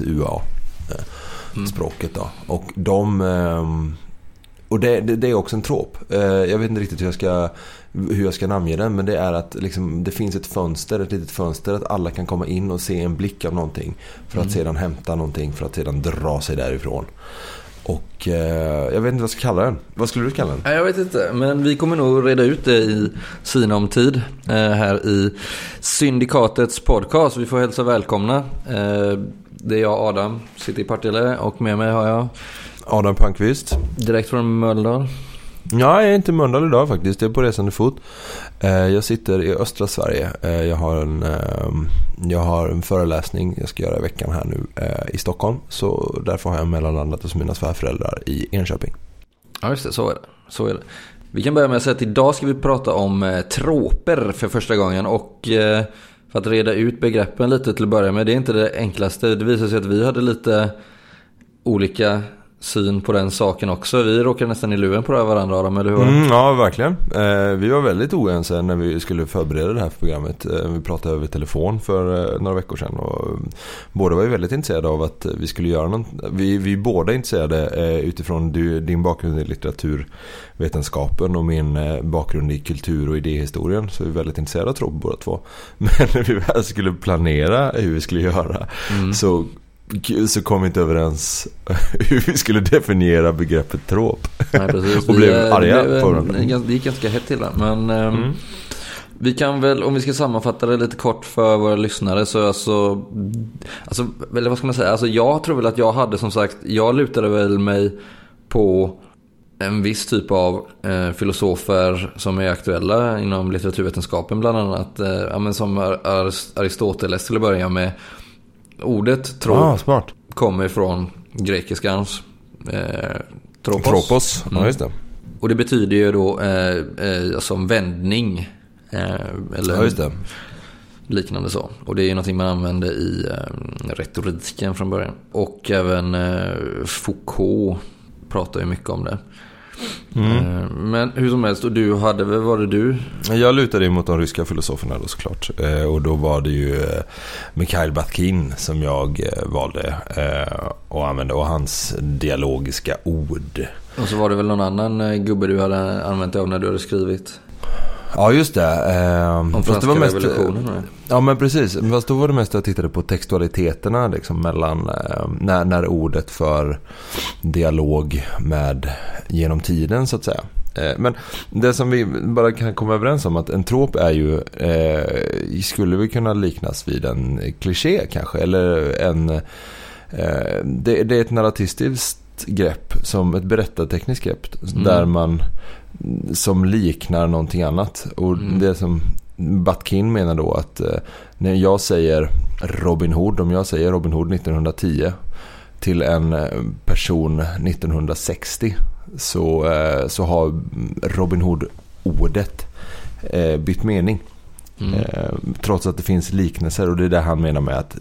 MUTANT UA. Eh, språket då. Och de... Eh, och det, det, det är också en trop. Eh, jag vet inte riktigt hur jag ska, hur jag ska namnge den. Men det är att liksom, det finns ett fönster, ett litet fönster. Att alla kan komma in och se en blick av någonting. För att sedan hämta någonting. För att sedan dra sig därifrån. Och eh, jag vet inte vad jag ska kalla den. Vad skulle du kalla den? Nej, Jag vet inte, men vi kommer nog reda ut det i sinom tid eh, här i Syndikatets podcast. Vi får hälsa välkomna. Eh, det är jag Adam, sitter i Partille och med mig har jag Adam Palmqvist. direkt från Mölndal. Ja, jag är inte i Mölndal idag faktiskt. Jag är på resande fot. Eh, Jag sitter i östra Sverige. Eh, Jag har en, eh, jag har en föreläsning jag ska göra i veckan här nu eh, i Stockholm. Så därför har jag mellanlandat hos mina svärföräldrar i Enköping. Ja, just det, så är det. Så är det. Vi kan börja med att säga att idag ska vi prata om eh, troper för första gången och eh, för att reda ut begreppen lite till att börja med. Det är inte det enklaste. Det visar sig att vi hade lite olika syn på den saken också. Vi råkade nästan i luven på det här varandra Adam, eller hur? Mm, ja, verkligen. Eh, vi var väldigt oense när vi skulle förbereda det här programmet. Eh, vi pratade över telefon för eh, några veckor sedan. Och, eh, båda var ju väldigt intresserade av att vi skulle göra något. Vi, vi båda är intresserade eh, utifrån du, din bakgrund i litteraturvetenskapen och min eh, bakgrund i kultur och idéhistorien. Så vi är väldigt intresserade av tråd båda två. Men när vi väl skulle planera hur vi skulle göra så så kom vi inte överens hur vi skulle definiera begreppet trop. Nej, precis. och Vi, blev eh, arga blev, på eh, varandra. Det gick ganska hett till där. Men ehm, Mm. vi kan väl, om vi ska sammanfatta det lite kort för våra lyssnare så alltså, alltså eller vad ska man säga, alltså jag tror väl att jag hade som sagt, jag lutade väl mig på en viss typ av eh, filosofer som är aktuella inom litteraturvetenskapen bland annat. Eh, ja, men som Ar- Ar- Aristoteles till att börja med. Ordet trop Ah, smart. kommer från grekiskans eh, tropos. Tropos, ja just det. Och det betyder ju då eh, eh, en vändning. Eh, eller Ja, just det. liknande så. Och det är ju någonting man använde i eh, retoriken från början. Och även eh, Foucault pratar ju mycket om det. Mm. Eh, men hur som helst, och du hade väl, var det du? Jag lutade mot de ryska filosoferna då såklart. Eh, och då var det ju eh, Mikhail Batkin som jag valde att använda. Och hans dialogiska ord. Och så var det väl någon annan gubbe du hade använt dig av när du hade skrivit Ja just det. Eh, om franska det var mest, revolutionen. eller? Ja men precis. Fast då var det mest att jag tittade på textualiteterna liksom, mellan eh, när, när ordet för dialog med genom tiden så att säga. Eh, men det som vi bara kan komma överens om att en trop är ju, eh, skulle vi kunna liknas vid en kliché kanske. Eller en, eh, det, det är ett narratistiskt grepp, som ett berättartekniskt grepp. Där man, som liknar någonting annat. Och det som Batkin menar då att eh, när jag säger Robin Hood, om jag säger Robin Hood 1910 till en eh, person 1960 så, eh, så har Robin Hood-ordet bytt mening. Mm. Trots att det finns liknelser och det är det han menar med att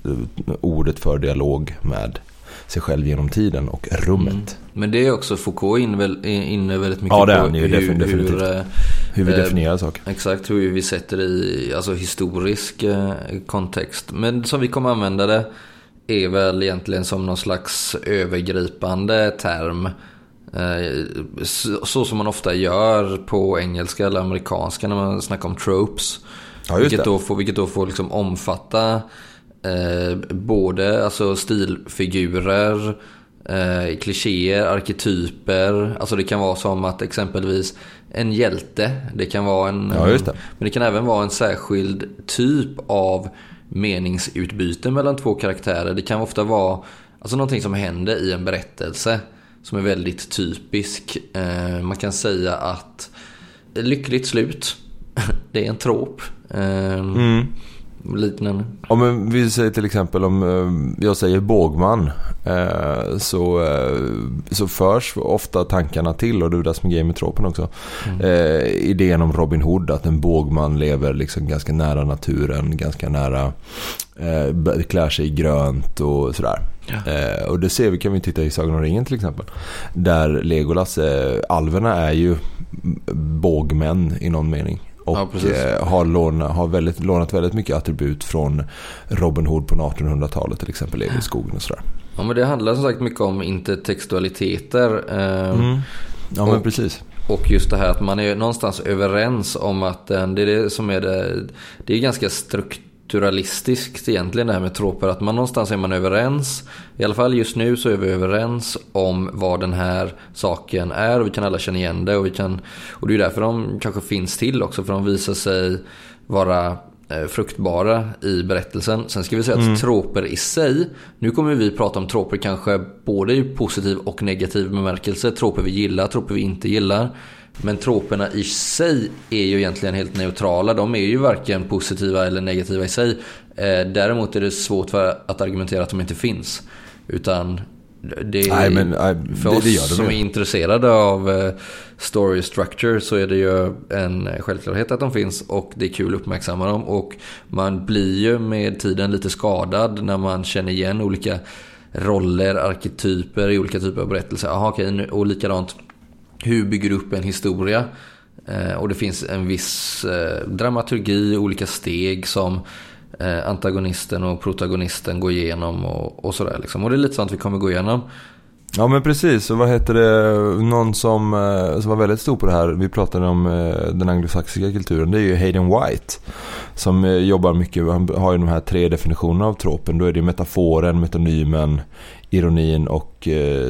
ordet för dialog med sig själv genom tiden och rummet. Men det är också Foucault inne, väl, inne väldigt mycket Ja, det är på defin- definitivt. hur, eh, Hur vi Eh, definierar saker. Exakt hur vi sätter det i alltså historisk eh, kontext. Men som vi kommer använda det är väl egentligen som någon slags övergripande term. Så, som man ofta gör på engelska eller amerikanska när man snackar om tropes. Ja, vilket, då får, vilket då får liksom omfatta eh, både alltså stilfigurer, eh, klichéer, arketyper. Alltså det kan vara som att exempelvis en hjälte, det kan vara en... Ja, just det. Men det kan även vara en särskild typ av meningsutbyte mellan två karaktärer. Det kan ofta vara alltså någonting som händer i en berättelse som är väldigt typisk. Eh, man kan säga att lyckligt slut, det är en trop. Eh, Mm. Liknande. Men vi säger till exempel om eh, jag säger bågman eh, så, eh, så förs ofta tankarna till, och det är det som är grejen med tropen också, eh, idén om Robin Hood, att en bågman lever liksom ganska nära naturen, ganska nära, klär sig i grönt och sådär. Eh, och det ser vi, kan vi titta i Sagan om ringen till exempel. Där Legolas, alverna är ju bågmän i någon mening. Och Ja, eh, har, låna, har väldigt, lånat väldigt mycket attribut från Robin Hood på 1800-talet till exempel, lever i skogen och sådär. Ja men det handlar som sagt mycket om intertextualiteter. Eh, Ja men Och- precis. Och just det här att man är någonstans överens om att eh, det är det som är det. Det är ganska strukturalistiskt egentligen det här med troper. Att man någonstans är man överens. I alla fall just nu så är vi överens om vad den här saken är. Och vi kan alla känna igen det. Och, vi kan, och det är därför de kanske finns till också. För de visar sig vara eh, fruktbara i berättelsen. Sen ska vi säga att troper i sig, nu kommer vi prata om troper kanske både i positiv och negativ bemärkelse. Troper vi gillar, troper vi inte gillar. Men troperna i sig är ju egentligen helt neutrala. De är ju varken positiva eller negativa i sig. Eh, däremot är det svårt för att argumentera att de inte finns. Utan det är, Nej, men, nej, för det- oss det de som ju. är intresserade av eh, story structure så är det ju en självklarhet att de finns och det är kul att uppmärksamma dem. Och man blir ju med tiden lite skadad när man känner igen olika roller, arketyper i olika typer av berättelser. Aha, nu- och likadant, hur bygger du upp en historia? Eh, och det finns en viss eh, dramaturgi, olika steg som eh, antagonisten och protagonisten går igenom och, och sådär. Liksom. Och det är lite sånt vi kommer gå igenom. Ja men precis, och vad heter det, någon som, som var väldigt stor på det här, vi pratade om den anglosaxiska kulturen, det är ju Hayden White. Som jobbar mycket, han har ju de här tre definitionerna av tropen. Då är det metaforen, metonymen, ironin och eh,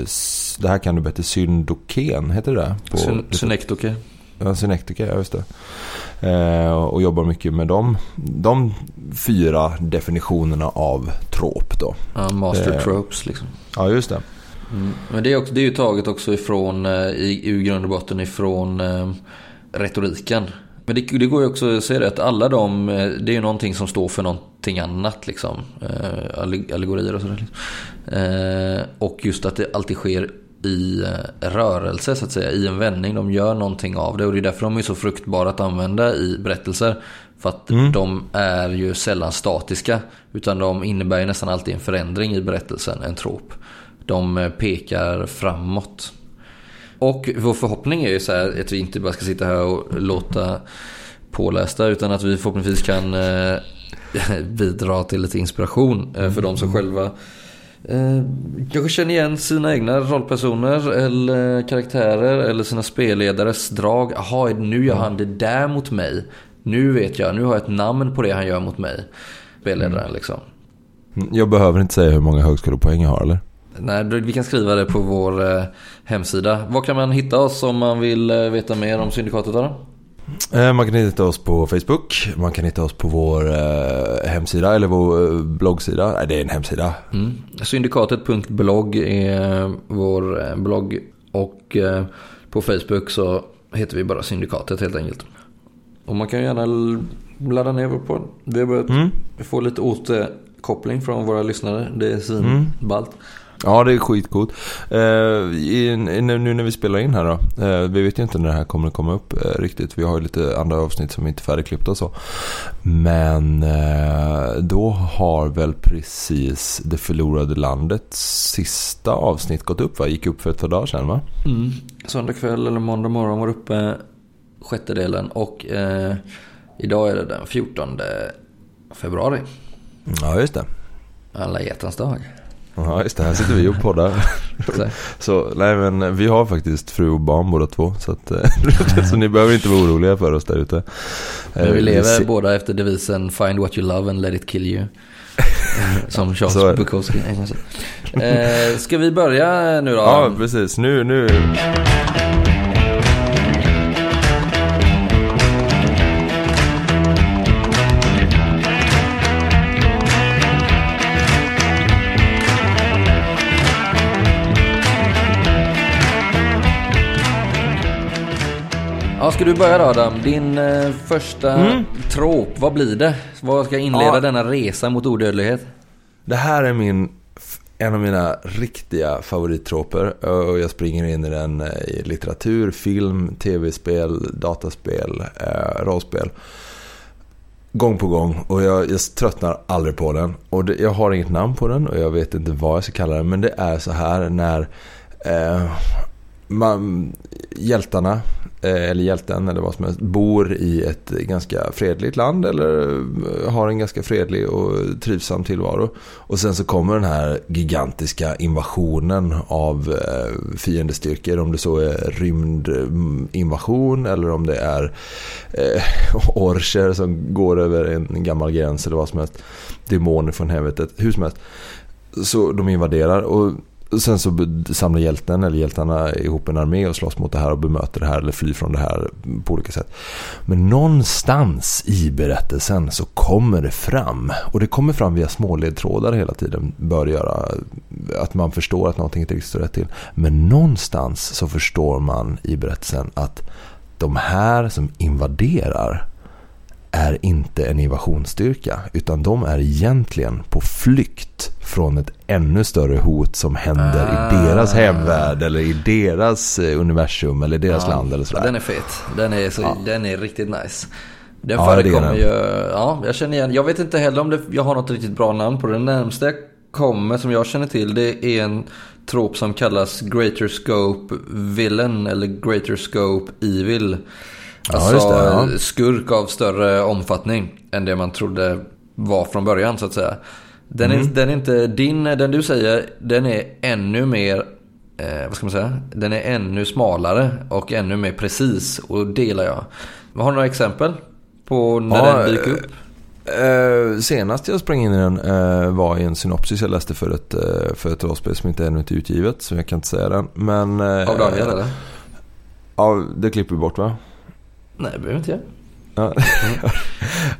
det här kan du bättre, syndoken, heter det det? På, Syn- Synekdoke. Ja, synektiker, ja just det. Eh, och jobbar mycket med dem. De fyra definitionerna av trop då. Ja, master Det- tropes liksom. Ja, just det. Mm. Men det är, också, det är ju taget också ifrån, eh, i, i grund och botten ifrån eh, retoriken. Men det, det går ju också att se det att alla de, eh, det är ju någonting som står för någonting annat liksom. Eh, alle- allegorier och sådär. Liksom. Eh, och just att det alltid sker i eh, rörelse så att säga, i en vändning. De gör någonting av det och det är därför de är så fruktbara att använda i berättelser. För att de är ju sällan statiska. Utan de innebär ju nästan alltid en förändring i berättelsen, en trop. De eh, pekar framåt. Och vår förhoppning är ju så här att vi inte bara ska sitta här och låta pålästa utan att vi förhoppningsvis kan eh, bidra till lite inspiration eh, för de som själva eh, kanske känner igen sina egna rollpersoner eller karaktärer eller sina spelledares drag. Jaha, nu gör han det där mot mig. Nu vet jag, nu har jag ett namn på det han gör mot mig. Spelledaren liksom. Jag behöver inte säga hur många högskolepoäng jag har eller? Nej, vi kan skriva det på vår eh, hemsida. Var kan man hitta oss om man vill eh, veta mer om Syndikatet då? Eh, Man kan hitta oss på Facebook, man kan hitta oss på vår eh, hemsida eller vår bloggsida. Nej, det är en hemsida. Mm. Syndikatet.blogg är vår blogg och på Facebook så heter vi bara Syndikatet helt enkelt. Och man kan ju gärna ladda ner vår podd. Vi har börjat Mm. få lite återkoppling från våra lyssnare. Det är svinballt. Ja, det är skitcoolt. I, nu, nu när vi spelar in här då. Eh, vi vet ju inte när det här kommer att komma upp eh, riktigt. Vi har ju lite andra avsnitt som inte är färdigklippta och så. Men då har väl precis Det förlorade landets sista avsnitt gått upp va? Gick upp för ett par dagar sedan va? Mm. Söndag kväll eller måndag morgon var uppe sjätte delen och idag är det den 14 februari. Ja, just det. Alla hjärtans dag. Ja, just det. Här sitter vi och poddar. Så, nej men vi har faktiskt fru och barn båda två. Så, att, eh, så ni behöver inte vara oroliga för oss där ute. Eh, Men vi lever se- båda efter devisen Find what you love and let it kill you. Eh, Som Charles. Bukowski ägnar sig. Eh, Ska vi börja nu då? Ja, precis. Nu, nu. Ja, ska du börja då Adam? Din eh, första Mm. trop, vad blir det? Vad ska inleda Ja. denna resa mot odödlighet? Det här är min, en av mina riktiga favorittroper. Och jag springer in i den eh, i litteratur, film, tv-spel, dataspel, eh, rollspel. Gång på gång och jag, jag tröttnar aldrig på den. Och det, jag har inget namn på den och jag vet inte vad jag ska kalla den. Men det är så här när eh, man, hjältarna, Eh, eller hjälten eller vad som helst, bor i ett ganska fredligt land eller eh, har en ganska fredlig och trivsam tillvaro. Och sen så kommer den här gigantiska invasionen av eh, fiendestyrkor. Om det så är rymdinvasion eller om det är eh, orcher som går över en gammal gräns eller vad som helst. Demoner från helvetet, hur som helst. Så de invaderar och sen så samlar hjälten eller hjältarna ihop en armé och slåss mot det här och bemöter det här eller flyr från det här på olika sätt. Men någonstans i berättelsen så kommer det fram och det kommer fram via små ledtrådar hela tiden bör göra att man förstår att någonting inte riktigt står rätt till. Men någonstans så förstår man i berättelsen att de här som invaderar är inte en invasionsstyrka utan de är egentligen på flykt från ett ännu större hot som händer Ah. i deras hemvärld eller i deras eh, universum eller deras land eller Ja, sådär. den är fet. Den är, så, Ja. den är riktigt nice. Den Ja, förekommer ju, ja jag känner igen. Jag vet inte heller om det, jag har något riktigt bra namn på det. Den närmsta jag kommer som jag känner till det är en trop som kallas Greater Scope Villain eller Greater Scope Evil. Ja, Alltså just det, ja. skurk av större omfattning än det man trodde var från början så att säga. Den, är, Mm. den är inte, din, den du säger, den är ännu mer, eh, vad ska man säga? Den är ännu smalare och ännu mer precis och det gillar jag. Har du några exempel på när Ja, den dyker upp? Eh, senast jag sprang in i den eh, var i en synopsis jag läste för ett, eh, för ett rollspel som inte ännu inte är utgivet. Så jag kan inte säga den. Men, eh, Av Daniel eller? Ja, det klipper vi bort va? Nej, det behöver inte jag. Ja,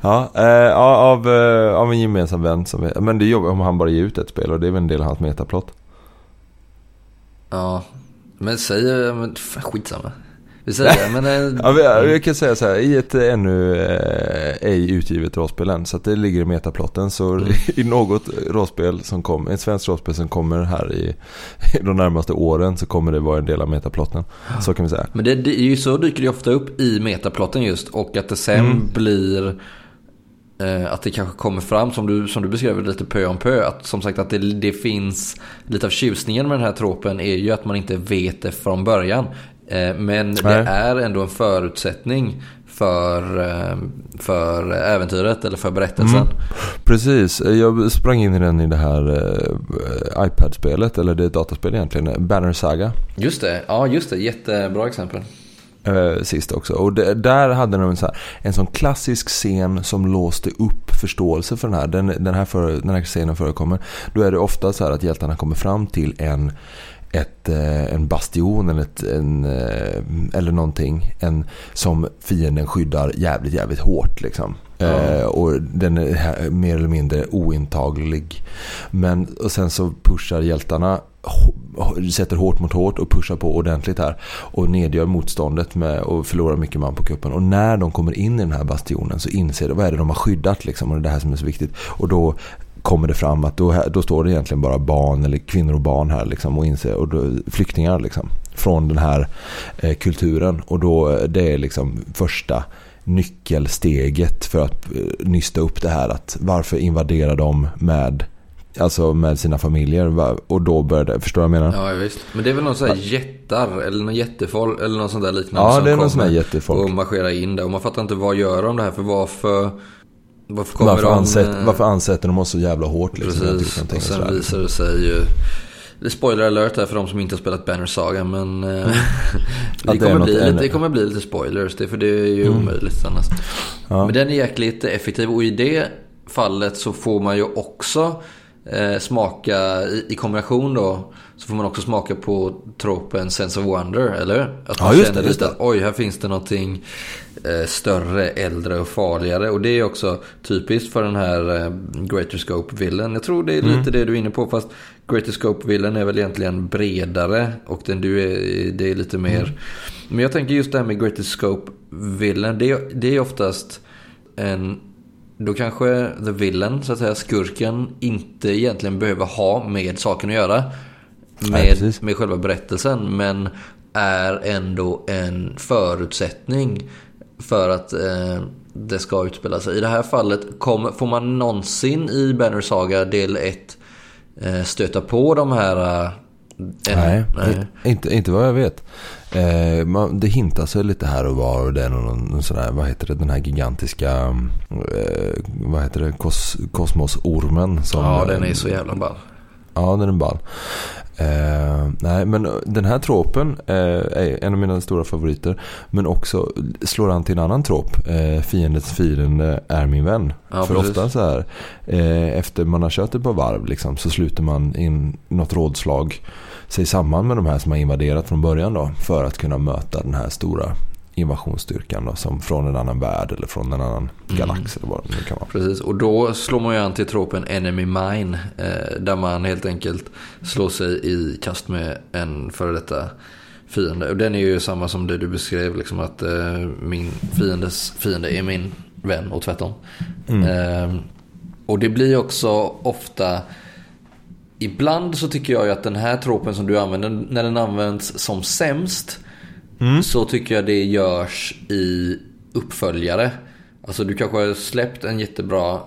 ja, eh, ja av, eh, av en gemensam vän. Som, är- men det är jobbigt om han bara ger ut ett spel och det är väl en del av hans metaplott. Ja, men säg, men fan, skitsamma. Vi säger men... eh, Ja, vi- jag kan säga så här, i ett ännu eh, ej utgivet rollspel än, så det ligger i metaplotten. Så Mm. i något rollspel som kommer, ett svenskt rollspel som kommer här i, i de närmaste åren så kommer det vara en del av metaplotten. Så kan vi säga. Men det, det är ju så dyker det ofta upp i metaplotten just och att det sen Mm. blir eh, att det kanske kommer fram som du, som du beskrev lite pö om pö. Att som sagt att det, det finns lite av tjusningen med den här tropen är ju att man inte vet det från början. Eh, men det är ändå en förutsättning för, eh, för äventyret eller för berättelsen. Mm. Precis, jag sprang in i den i det här eh, iPad-spelet, eller det är ett dataspel egentligen, Banner Saga. Just det, ja just det, jättebra exempel. sist också. Och det, där hade de en, så här, en sån klassisk scen som låste upp förståelse för den här. Den, den, här för, den här scenen förekommer. Då är det ofta så här att hjältarna kommer fram till en, ett, eh, en bastion eller, ett, en, eh, eller någonting en, som fienden skyddar jävligt, jävligt hårt. Liksom. Eh, och den är mer eller mindre ointaglig. Men, och sen så pushar hjältarna sätter hårt mot hårt och pushar på ordentligt här. Och nedgör motståndet med och förlorar mycket man på kuppen. Och när de kommer in i den här bastionen så inser de vad är det de har skyddat liksom. Och det är det här som är så viktigt. Och då kommer det fram att då, då står det egentligen bara barn eller kvinnor och barn här liksom. Och, inser, och då, flyktingar liksom. Från den här eh, kulturen. Och då det är liksom första nyckelsteget för att eh, nysta upp det här. att Varför invaderar de med Alltså med sina familjer och då började, förstår du vad jag menar? Ja visst. Men det är väl någon sån här jättar eller någon jättefolk eller någon sån där liknande Ja, det är någon sån här jättefolk. Och marscherar in där. Och man fattar inte vad gör de det här för varför... Varför kommer Varför, de... ansätt, eh, varför ansätter de oss så jävla hårt? Liksom, Precis. Och sen visar det sig ju... Det är spoiler alert här för de som inte har spelat Banner Saga men... eh, Att det, det kommer bli, lite- det kommer bli lite spoilers. Det, för det är ju omöjligt annars. Ja. Men den är jäkligt effektiv och i det fallet så får man ju också eh, smaka i, i kombination då. Så får man också smaka på tropen Sense of Wonder, eller? Att man Ja, just känner det, just lite att oj, här finns det någonting större, äldre och farligare. Och det är också typiskt för den här eh, Greater Scope-villen. Jag tror det är lite det du är inne på. Fast Greater Scope-villen är väl egentligen bredare. Och den du är, det är lite mer... Men jag tänker just det här med Greater Scope-villen. Det, det är oftast en... Då kanske the villain, så att säga, skurken, inte egentligen behöver ha med saken att göra. Med, precis. med själva berättelsen. Men är ändå en förutsättning för att eh, det ska utspela sig. I det här fallet, kom, får man någonsin i Banner Saga del 1 eh, stöta på de här... Eh, Nej, nej. Inte, inte vad jag vet. Eh, man, det hintas väl lite här och var och det är någon, någon sån här, vad heter det, den här gigantiska, eh, vad heter det, Kos, kosmosormen. Som, Ja, den är så jävla ball. Ja, den är ball. Eh, nej, men den här tropen eh, är en av mina stora favoriter. Men också slår an till en annan trop. Eh, fiendens fiende är min vän. Ja, För precis. ofta så här, eh, efter man har kört ett par varv liksom, så sluter man in något rådslag sig samman med de här som har invaderat från början då. För att kunna möta den här stora invasionsstyrkan då, som från en annan värld eller från en annan Mm. galax eller vad det nu kan vara. Precis, och då slår man ju an till tropen Enemy Mine. Eh, där man helt enkelt slår sig i kast med en före detta fiende. Och den är ju samma som det du beskrev, liksom att eh, min fiendes fiende är min vän och tvärtom. Eh, och det blir också ofta Ibland så tycker jag ju att den här tropen som du använder, när den används som sämst så tycker jag det görs i uppföljare. Alltså du kanske har släppt en jättebra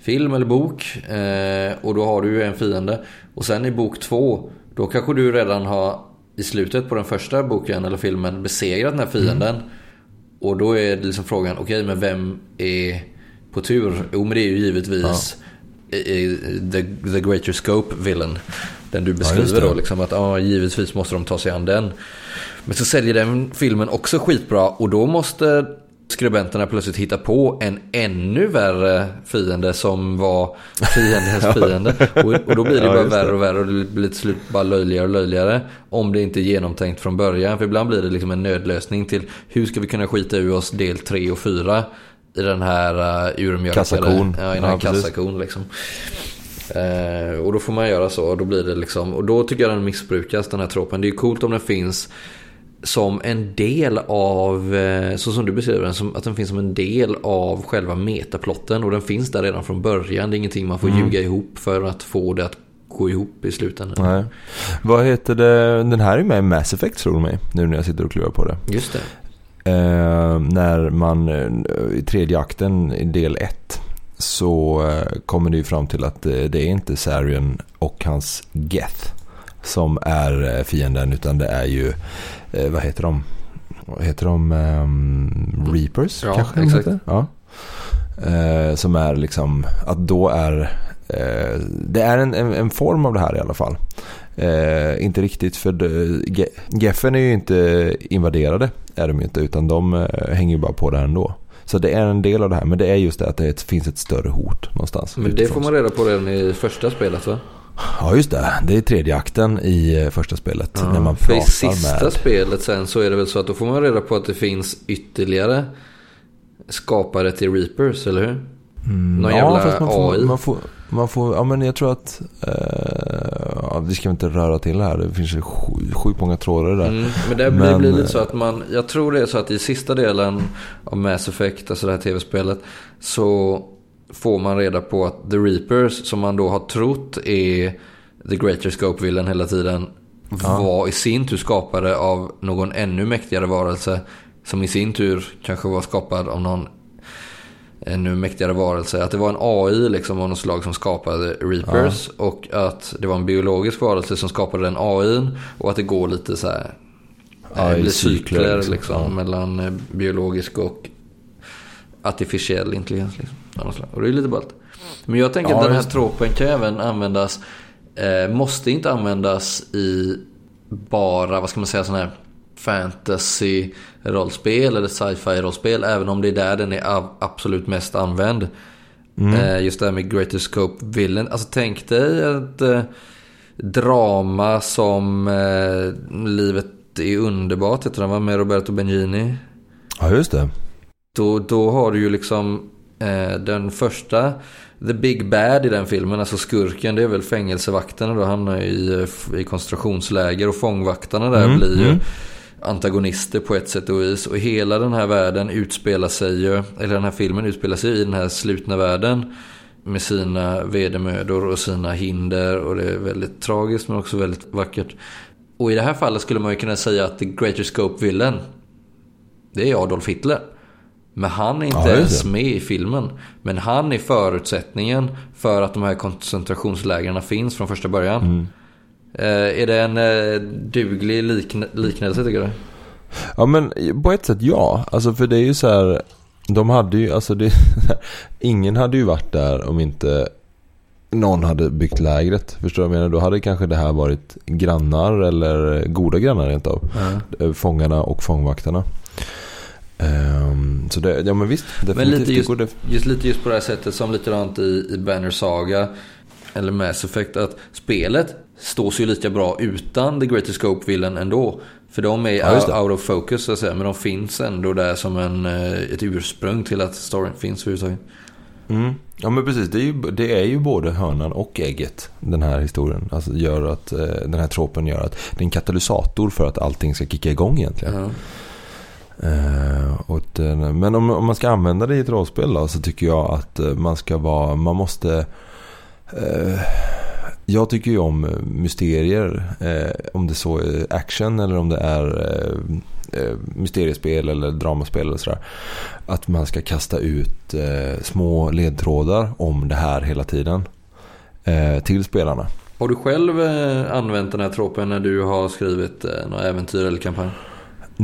film eller bok eh, och då har du ju en fiende. Och sen i bok två, då kanske du redan har i slutet på den första boken eller filmen besegrat den här fienden. Och då är det liksom frågan, okej men vem är på tur? Jo men det är ju givetvis i- i- the, the Greater Scope villain. Den du beskriver det. då. Liksom att ja, givetvis måste de ta sig an den. Men så säljer den filmen också skitbra och då måste skribenterna plötsligt hitta på en ännu värre fiende som var fiendens fiende. Och, och då blir det Ja, bara det. värre och värre och det blir till slut bara löjligare och löjligare. Om det inte är genomtänkt från början. För ibland blir det liksom en nödlösning till hur ska vi kunna skita ur oss del 3 och 4 i den här uh, urmjölkade... Kassakon. Ja, i den här Ja, kassakon liksom. Eh, och då får man göra så och då blir det liksom, och då tycker jag den missbrukas den här tropen. Det är ju coolt om den finns som en del av, eh, så som du beskriver den, som, att den finns som en del av själva metaplotten och den finns där redan från början. Det är ingenting man får Mm. ljuga ihop för att få det att gå ihop i slutändan. Nej. Vad heter det? Den här är med i Mass Effect tror du mig. Nu när jag sitter och klurar på det. Just det. Eh, när man eh, i tredje akten i del 1 så eh, kommer det ju fram till att det är inte Sarion och hans Geth som är eh, fienden utan det är ju, eh, vad heter de? Vad heter de? Ehm, Reapers Ja, kanske exakt. Ja. Eh, som är liksom, att då är, eh, det är en, en, en form av det här i alla fall. Eh, inte riktigt för Ge- Geffen är ju inte invaderade är de inte utan de eh, hänger ju bara på där ändå. Så det är en del av det här men det är just det att det finns ett större hot någonstans. Men det får man reda på redan i första spelet va? Ja just det, det är tredje akten i eh, första spelet. när man För i pratar sista med... spelet sen så är det väl så att då får man reda på att det finns ytterligare skapare till Reapers, eller hur? Någon jävla Mm, fast man får, AI. Man får, man får, ja men jag tror att, eh, ja, vi ska inte röra till det här. Det finns ju sju- sjukt många trådar där. Mm, men det blir, Men, blir lite eh, så att man, jag tror det är så att i sista delen av Mass Effect, alltså det här tv-spelet, så får man reda på att The Reapers, som man då har trott är The Greater Scope-villen hela tiden, var i sin tur skapade av någon ännu mäktigare varelse, som i sin tur kanske var skapad av någon ännu mäktigare varelse. Att det var en AI liksom av något slag som skapade Reapers. Och att det var en biologisk varelse som skapade den AIn. Och att det går lite så här. Ja, i blir cykler, cykler liksom. liksom, Ja. mellan eh, biologisk och artificiell intelligens. Liksom, av något slag. och det är lite ballt. Men jag tänker Ja, att den här just tropen kan även användas. Eh, måste inte användas i bara, vad ska man säga, sån här fantasy-rollspel eller sci-fi-rollspel. Även om det är där den är absolut mest använd. Eh, just det här med Greater Scope Villain. Alltså tänk dig ett eh, drama som eh, Livet är underbart. Heter den va? Med Roberto Benigni. Ja just det. då, då har du ju liksom den första The Big Bad i den filmen, alltså skurken, det är väl fängelsevakterna då. Han är i, i koncentrationsläger och fångvaktarna där Mm, blir ju mm. antagonister på ett sätt och vis. Och hela den här världen utspelar sig ju, eller den här filmen utspelar sig i den här slutna världen. Med sina vedermödor och sina hinder och det är väldigt tragiskt men också väldigt vackert. Och i det här fallet skulle man ju kunna säga att the greater scope villain, det är Adolf Hitler. Men han är inte Ja, just ens med i filmen. Men han är förutsättningen för att de här koncentrationslägren finns från första början. Mm. Eh, är det en eh, duglig likn- liknelse tycker du? Ja men på ett sätt ja. Alltså för det är ju så här. De hade ju, alltså det, ingen hade ju varit där om inte någon hade byggt lägret. Förstår du vad jag menar? Då hade kanske det här varit grannar eller goda grannar rent av. Eh, Fångarna och fångvaktarna. Ehm, så det, ja men visst. Men lite just, det, just lite just på det här sättet som likadant i, i Banner Saga eller Mass Effect att spelet står sig lika bra utan The Greater Scope Villain ändå. För de är Ja, out, of focus så att säga. Men de finns ändå där som en, eh, ett ursprung till att storyn finns överhuvudtaget. mm. Ja men precis. Det är, ju, det är ju både hönan och ägget. Den här historien. Alltså gör att, eh, den här tropen gör att det är en katalysator för att allting ska kicka igång egentligen. Ja. Eh, och eh, men om, om man ska använda det i ett rollspel då, så tycker jag att eh, man ska vara, man måste eh, jag tycker ju om mysterier. Eh, om det så är action eller om det är eh, eh, mysteriespel eller dramaspel eller sådär. Att man ska kasta ut eh, små ledtrådar om det här hela tiden. Eh, till spelarna. Har du själv eh, använt den här tropen när du har skrivit eh, några äventyr eller kampanj?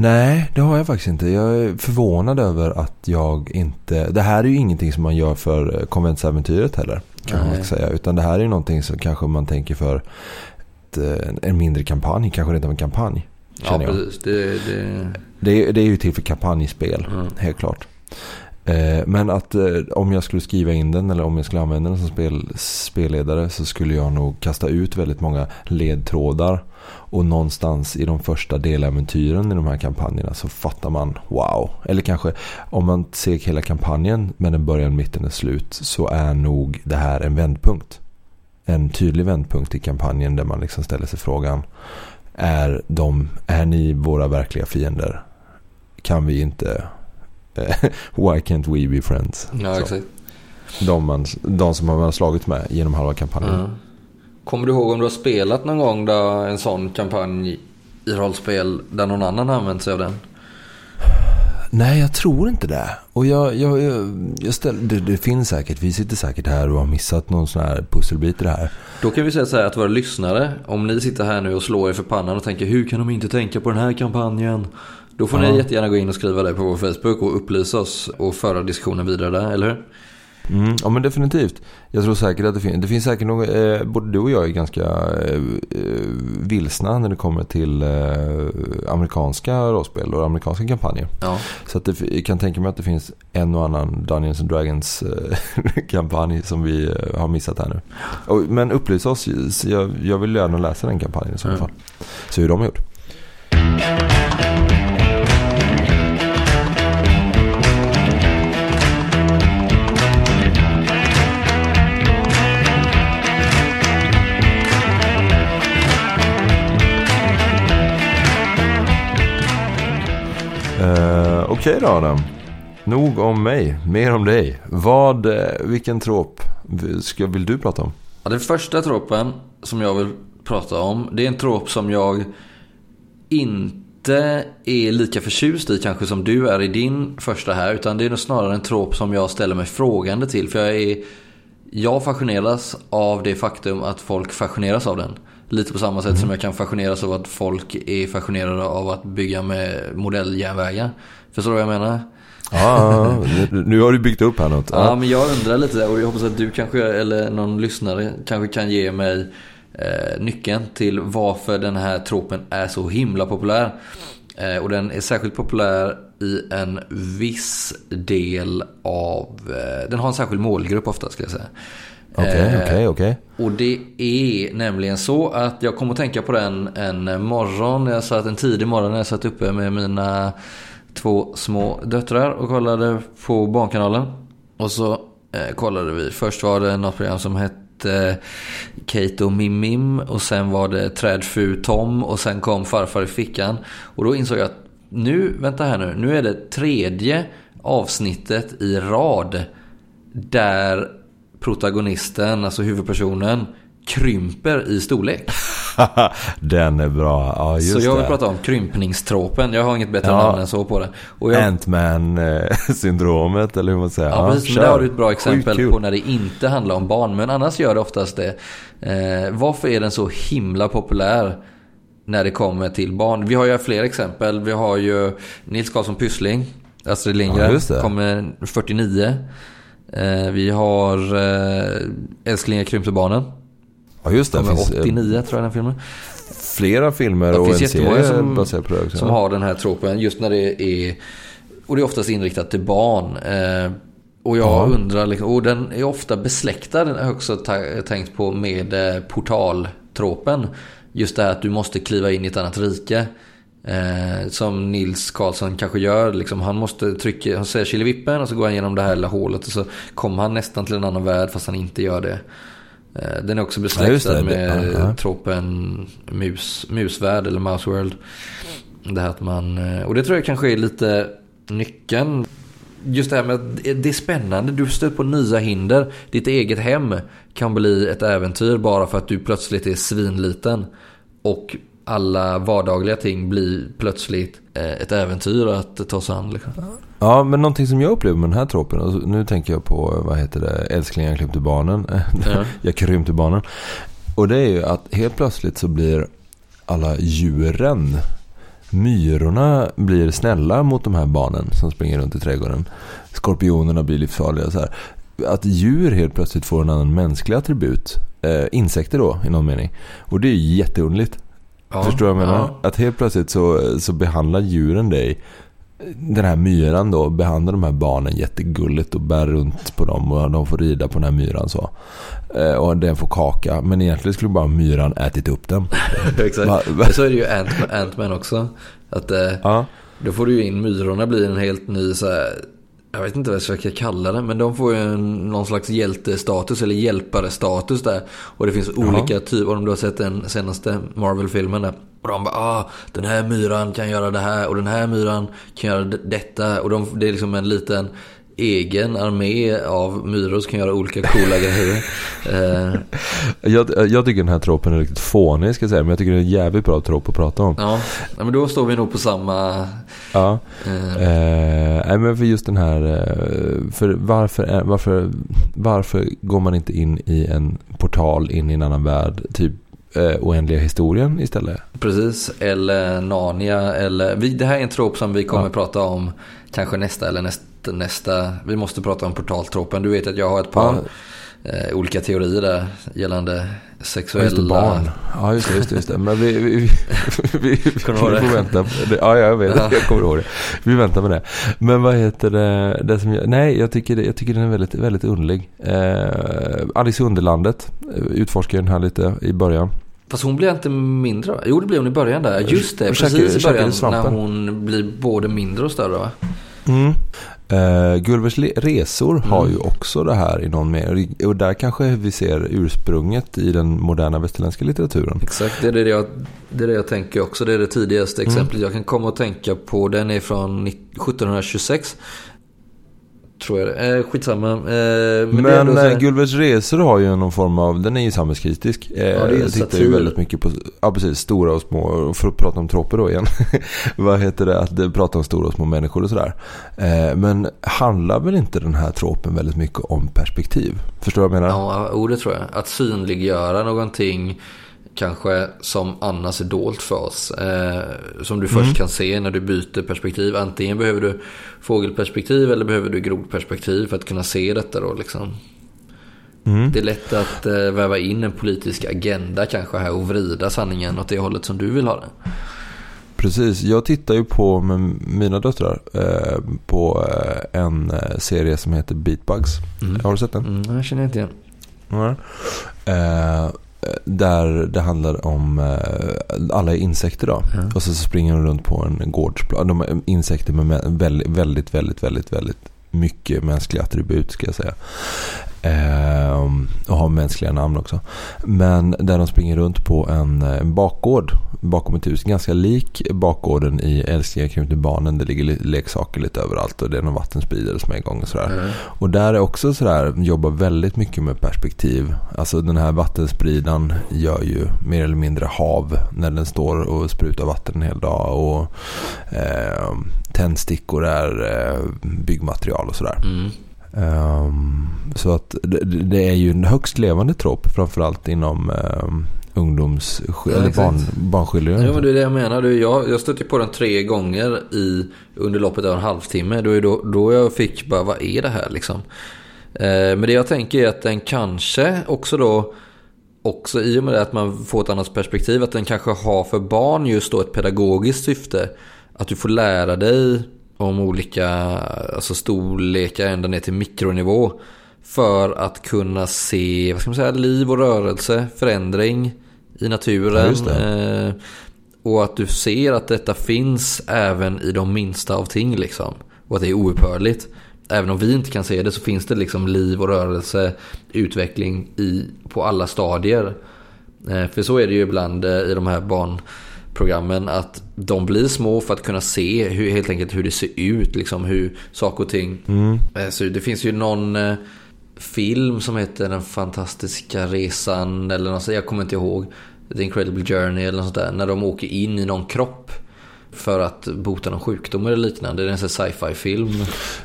Nej, det har jag faktiskt inte. Jag är förvånad över att jag inte... Det här är ju ingenting som man gör för eh, konventsäventyret heller. Kan man Nej. inte säga. Utan det här är ju någonting som kanske man tänker för ett, eh, en mindre kampanj. Kanske rent av en kampanj. Ja, precis. Det, det, Det, är- det är ju till för kampanjspel, Mm. helt klart. Eh, Men att eh, om jag skulle skriva in den eller om jag skulle använda den som spel, spelledare så skulle jag nog kasta ut väldigt många ledtrådar. Och någonstans i de första deläventyren i de här kampanjerna så fattar man wow. Eller kanske om man ser hela kampanjen med den början, mitten och slut så är nog det här en vändpunkt. En tydlig vändpunkt i kampanjen där man liksom ställer sig frågan är, de, är ni våra verkliga fiender? Kan vi inte Why can't we be friends? ja, Så. exakt. De, man, de som man har slagit med genom halva kampanjen. Ja. Kommer du ihåg om du har spelat någon gång där en sån kampanj i rollspel där någon annan har använt sig av den? Nej, jag tror inte det. Och jag, jag, jag, jag ställer, det, det finns säkert. Vi sitter säkert här och har missat någon sån här pusselbit i det här. Då kan vi säga så här att våra lyssnare, om ni sitter här nu och slår er för pannan och tänker hur kan de inte tänka på den här kampanjen? Då får Ja. ni jättegärna gå in och skriva det på vår Facebook och upplysa oss och föra diskussionen vidare där, eller hur? Mm, ja men definitivt. Jag tror säkert att det finns. Det finns säkert något. Eh, både du och jag är ganska eh, eh, vilsna när det kommer till eh, amerikanska rollspel och amerikanska kampanjer. Ja. Så att det, jag kan tänka mig att det finns en och annan Dungeons and Dragons eh, kampanj som vi eh, har missat här nu. Och, men upplysa oss. Jag, jag vill gärna läsa den kampanjen i så Mm. fall. Se hur de har gjort. Okej då Adam. Nog om mig, mer om dig. Vad, eh, vilken trop ska, vill du prata om? Ja, den första tropen som jag vill prata om, det är en trop som jag inte är lika förtjust i kanske som du är i din första här. Utan det är nog snarare en trop som jag ställer mig frågande till. För jag är... Jag fascineras av det faktum att folk fascineras av den. Lite på samma sätt som jag kan fascineras av att folk är fascinerade av att bygga med modelljärnvägar. Förstår du vad jag menar? Ja, nu, nu har du byggt upp här något. Ja, men jag undrar lite och jag hoppas att du kanske, eller någon lyssnare, kanske kan ge mig eh, nyckeln till varför den här tropen är så himla populär. Eh, och den är särskilt populär i en viss del av, eh, den har en särskild målgrupp ofta ska jag säga. Okej, Eh, okej, okej. och det är nämligen så att jag kom att tänka på den en morgon. Jag satt en tidig morgon när jag satt uppe med mina två små döttrar och kollade på Barnkanalen. Och så eh, kollade vi. Först var det något program som hette eh, Kate och Mimim Och sen var det Trädfru Tom. Och sen kom Farfar i fickan. Och då insåg jag att nu, vänta här nu. Nu är det tredje avsnittet i rad. Där protagonisten, alltså huvudpersonen, krymper i storlek. Den är bra. Ja, så jag vill det. prata om krympningstropen. Jag har inget bättre Ja. namn än så på det. Jag, Ant-Man-syndromet eller hur man säger. Ja, precis. Men där har du ett bra exempel på när det inte handlar om barn. Men annars gör det oftast det. Eh, varför är den så himla populär när det kommer till barn? Vi har ju fler exempel. Vi har ju Nils Karlsson Pyssling. Astrid Ja, Lindgren. det. kommer 49. Eh, vi har eh, Älsklingar krympte barnen. Ja, just det. Finns eh, 89 tror jag den filmen. flera filmer Det och finns en serie som- baserad på det. Som har den här tropen just när det är... Och det är oftast inriktat till barn. Eh, och jag Ja. undrar, liksom, och den är ofta besläktad, den har också tänkt på, med eh, portaltropen. Just det här att du måste kliva in i ett annat rike. Eh, som Nils Karlsson kanske gör. Liksom, han måste trycka, han säger killevippen och så går han igenom det här lilla hålet och så kommer han nästan till en annan värld fast han inte gör det. Eh, den är också Ja, besläktad det. med ja. tropen mus, musvärld eller mouse world. Det här att man, eh, och det tror jag kanske är lite nyckeln. Just det här med att det är spännande, du stöter på nya hinder. Ditt eget hem kan bli ett äventyr bara för att du plötsligt är svinliten. Och alla vardagliga ting blir plötsligt ett äventyr att ta sig an. Liksom. Ja, men någonting som jag upplever med den här tropen, och nu tänker jag på, vad heter det, älsklingar jag krympte barnen. Ja. jag krympte barnen. Och det är ju att helt plötsligt så blir alla djuren, myrorna blir snälla mot de här barnen som springer runt i trädgården. Skorpionerna blir livsfarliga så här. Att djur helt plötsligt får en annan mänsklig attribut. Eh, insekter då, i någon mening. Och det är ju jätteunderligt. Ja, Förstår du vad jag menar? ja. Att helt plötsligt så, så behandlar djuren dig den här myran då behandlar de här barnen jättegulligt och bär runt på dem och de får rida på den här myran så. Eh, och den får kaka. Men egentligen skulle bara myran ätit upp den. Exakt. Va- så är det ju Ant- Ant-Man också. Att eh, Ja. Då får du ju in myrorna blir en helt ny så här, Jag vet inte vad jag ska kalla det. Men de får ju en, någon slags hjältestatus eller hjälpare-status där. Och det finns olika typer. Om du har sett den senaste Marvel-filmen där. Och de bara ah, den här myran kan göra det här och den här myran kan göra detta. Och de, det är liksom en liten egen armé av myror som kan göra olika coola grejer. Eh, Jag, jag tycker den här tropen är riktigt fånig ska jag säga. Men jag tycker det är en jävligt bra trop att prata om. ja. men då står vi nog på samma... Ja. Eh, Eh, men för just den här, eh, för varför, varför, varför går man inte in i en portal in i en annan värld, typ eh, oändliga historien istället? Precis, eller Narnia. Eller, vi, det här är en trop som vi kommer Ja. prata om kanske nästa eller nästa, nästa. Vi måste prata om portaltropen. Du vet att jag har ett par eh, olika teorier där gällande Ja, sexuella... just det, barn. Ja, just det. Just det, just det. Men vi, vi, vi, vi, vi, får vänta. det. Ja, jag vet. Ja. Jag kommer ihåg det. Vi väntar med det. Men vad heter det? det som jag, nej, jag tycker, jag tycker den är väldigt, väldigt underlig. Eh, Alice i Underlandet eh, utforskar den här lite i början. Fast hon blir inte mindre? Jo det blir hon i början där. Just det, precis i början när hon blir både mindre och större va? Mm. Uh, Gulvers le- resor har Mm. ju också det här i någon mening. Och där kanske vi ser ursprunget i den moderna västerländska litteraturen. Exakt, det är det jag, det är det jag tänker också. Det är det tidigaste Mm. exemplet jag kan komma att tänka på. Den är från 19- 1726. Tror jag det. Eh, skitsamma. Eh, men Men, här- eh, Gulvers resor har ju någon form av, den är ju samhällskritisk. Eh, det är tittar ju väldigt mycket på, ja precis, stora och små, för att prata om troper då igen. Vad heter det, att prata om stora och små människor och sådär. Eh, men handlar väl inte den här tropen väldigt mycket om perspektiv? Förstår du vad jag menar? Ja, jo, det tror jag. Att synliggöra någonting kanske som annars är dolt för oss. Eh, som du först Mm. kan se när du byter perspektiv. Antingen behöver du fågelperspektiv eller behöver du grodperspektiv för att kunna se detta då liksom. Mm. Det är lätt att eh, väva in en politisk agenda kanske här och vrida sanningen åt det hållet som du vill ha den. Precis, jag tittar ju på med mina döttrar eh, på eh, en eh, serie som heter Beatbugs. Mm. Har du sett den? Mm, jag känner inte igen. Ja. Eh, där det handlar om eh, alla är insekter då. Ja. Och så springer de runt på en gårdsplan. De är insekter med väldigt, väldigt, väldigt, väldigt, väldigt mycket mänskliga attribut ska jag säga. Och har mänskliga namn också. Men där de springer runt på en, eh, en bakgård bakom ett hus. Ganska lik bakgården i Älsklingar krympte barnen. Det ligger li- leksaker lite överallt och det är någon vattenspridare som är igång och sådär. Mm. Och där är också sådär, jobbar väldigt mycket med perspektiv. Alltså den här vattenspridaren gör ju mer eller mindre hav när den står och sprutar vatten en hel dag. Och eh, tändstickor är eh, byggmaterial och sådär. Mm. Ehm, så att det, det är ju en högst levande trop framförallt inom um, ungdoms Ja, eller barn, barnskildringar. Ja men det är det jag menar. Du, Jag, jag stötte på den tre gånger i, under loppet av en halvtimme. Då, då, då jag fick bara, vad är det här liksom? Eh, men det jag tänker är att den kanske också då, också i och med att man får ett annat perspektiv, att den kanske har för barn just då ett pedagogiskt syfte. Att du får lära dig om olika alltså storlekar ända ner till mikronivå. För att kunna se, vad ska man säga, liv och rörelse, förändring i naturen. Ja, Eh, och att du ser att detta finns även i de minsta av ting liksom. Och att det är oupphörligt. Även om vi inte kan se det så finns det liksom liv och rörelse, utveckling i, på alla stadier. Eh, för så är det ju ibland eh, i de här barnprogrammen att de blir små för att kunna se hur, helt enkelt hur det ser ut, liksom hur saker och ting. Eh, så det finns ju någon eh, film som heter Den fantastiska resan eller något jag kommer inte ihåg. The Incredible Journey eller något sånt där. När de åker in i någon kropp för att bota någon sjukdom eller liknande. Det är en sån sci-fi film.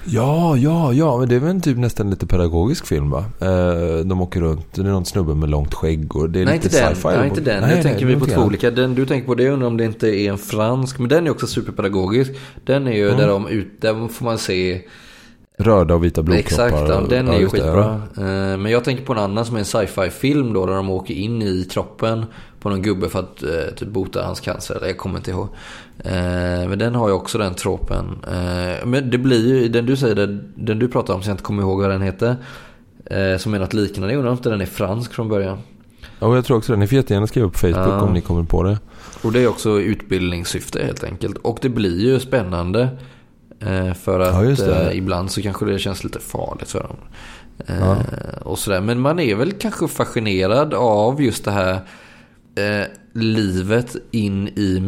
Ja, ja, ja. Men det är väl typ nästan lite pedagogisk film va? Eh, de åker runt. Det är någon snubbe med långt skägg och det är Nej lite sci-fi. nej, inte den. Nej, nu nej, tänker vi på två olika. Den du tänker på det undrar om det inte är en fransk. Men den är också superpedagogisk. Den är ju Mm. där de ut, där får man se Röda och vita blodkroppar. Exakt, den är ju skitbra. Eh, Men jag tänker på en annan som är en sci-fi film då. Där de åker in i kroppen på någon gubbe för att eh, typ bota hans cancer. Jag kommer inte ihåg. Eh, Men den har ju också den tropen. Eh, Men det blir ju, den du säger, den, du pratar om, så jag inte kommer ihåg vad den heter. eh, Som är något liknande. Jag undrar om inte den är fransk från början. Ja, jag tror också det. Ni får jättegärna skriva upp på Facebook Ja. om ni kommer på det. Och det är också utbildningssyfte helt enkelt. Och det blir ju spännande. eh, För att Ja, eh, ibland så kanske det känns lite farligt för dem. Eh, Ja. Och sådär. Men man är väl kanske fascinerad av just det här eh, livet in i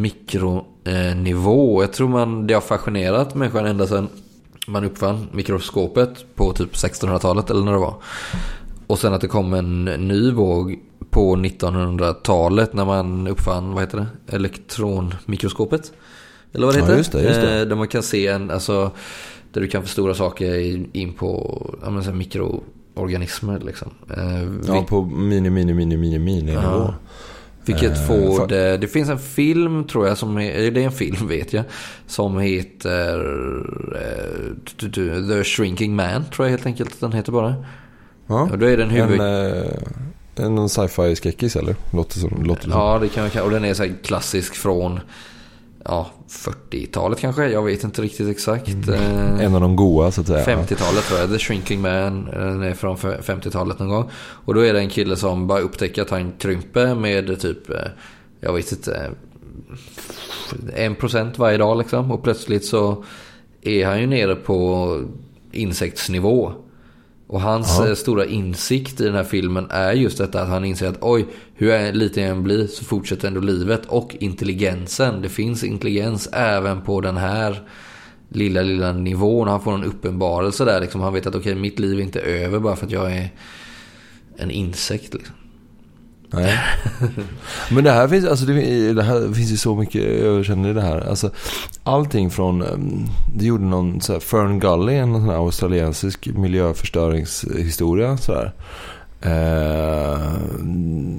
mikronivå. Jag tror man, det har fascinerat människan ända sedan man uppfann mikroskopet på typ 1600-talet eller när det var. Och sen att det kom en ny våg på 1900-talet när man uppfann, vad heter det, elektronmikroskopet. Eller vad det Ja, heter. just det, just det. Eh, där man kan se en, alltså, där du kan förstora saker in- på ja, men, så mikroorganismer liksom. Eh, Ja, på mini, mini, mini, mini, mini nivå. Ja. Vilket Eh, får fa- det, det finns en film tror jag som är, det är en film vet jag. Som heter eh, The Shrinking Man tror jag helt enkelt att den heter bara. Ja. Och då är den huvud... En, eh, en sci-fi skräckis eller? Låter som. Låter som. Ja, det kan man Och den är så här klassisk från ja, 40-talet kanske. Jag vet inte riktigt exakt. Eh, En av de goa så att säga. 50-talet tror jag. The Shrinking Man. Den är från 50-talet någon gång. Och då är det en kille som bara upptäcker att han krymper med typ, eh, jag vet inte, en procent varje dag liksom. Och plötsligt så är han ju nere på insektsnivå. Och hans eh, stora insikt i den här filmen är just detta att han inser att oj, hur liten jag än blir så fortsätter ändå livet och intelligensen. Det finns intelligens även på den här lilla, lilla nivån. Han får en uppenbarelse där. Liksom. Han vet att okej, mitt liv är inte över bara för att jag är en insekt. Liksom. Nej. Men det här finns, alltså det, det här finns ju så mycket, jag känner det här. Alltså, allting från, um, det gjorde någon så här Fern Gully, en sån här australiensisk miljöförstöringshistoria. Så här. Eh,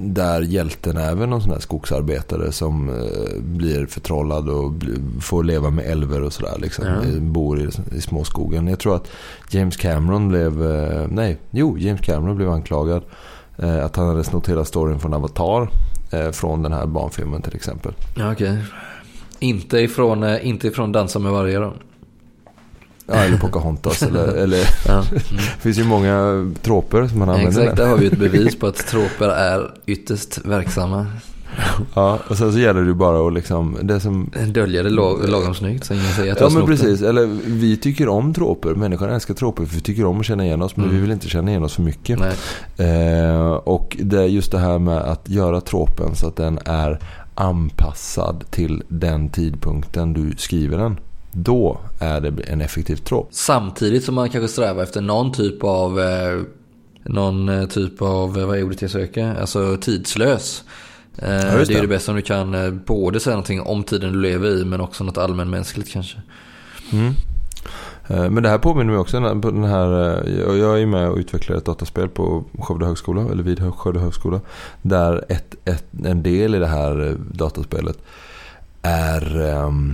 där hjälten är även någon sån här skogsarbetare som eh, blir förtrollad och bli, får leva med älver och sådär. Liksom. Eh, Bor i, i småskogen. Jag tror att James Cameron blev, eh, nej, jo, James Cameron blev anklagad Eh, att han hade snott hela storyn från Avatar. Eh, från den här barnfilmen till exempel. Ja, okej. Inte ifrån, eh, inte ifrån Dansa med vargar då? Ja, eller Pocahontas. eller, eller, Ja. det finns ju många troper som man använder. Exakt, där. där har vi ett bevis på att troper är ytterst verksamma. Ja, och sen så gäller det ju bara att liksom, det som... Dölja det lag- lagom snyggt så ingen säger att Ja men snott det. precis, eller vi tycker om troper. Människan älskar troper för vi tycker om att känna igen oss. Men Mm. vi vill inte känna igen oss för mycket. Eh, och det är just det här med att göra tropen så att den är anpassad till den tidpunkten du skriver den. Då är det en effektiv trop. Samtidigt som man kanske strävar efter någon typ av eh, någon eh, typ av, eh, vad är ordet jag söker? Alltså tidslös. Eh, just det är det. ju det bästa om du kan eh, både säga någonting om tiden du lever i men också något allmänmänskligt kanske. Mm. Eh, Men det här påminner mig också på den här, jag- är med och utvecklar ett dataspel på Skövde högskola, eller vid Skövde högskola. Där ett, ett, en del i det här dataspelet är ehm,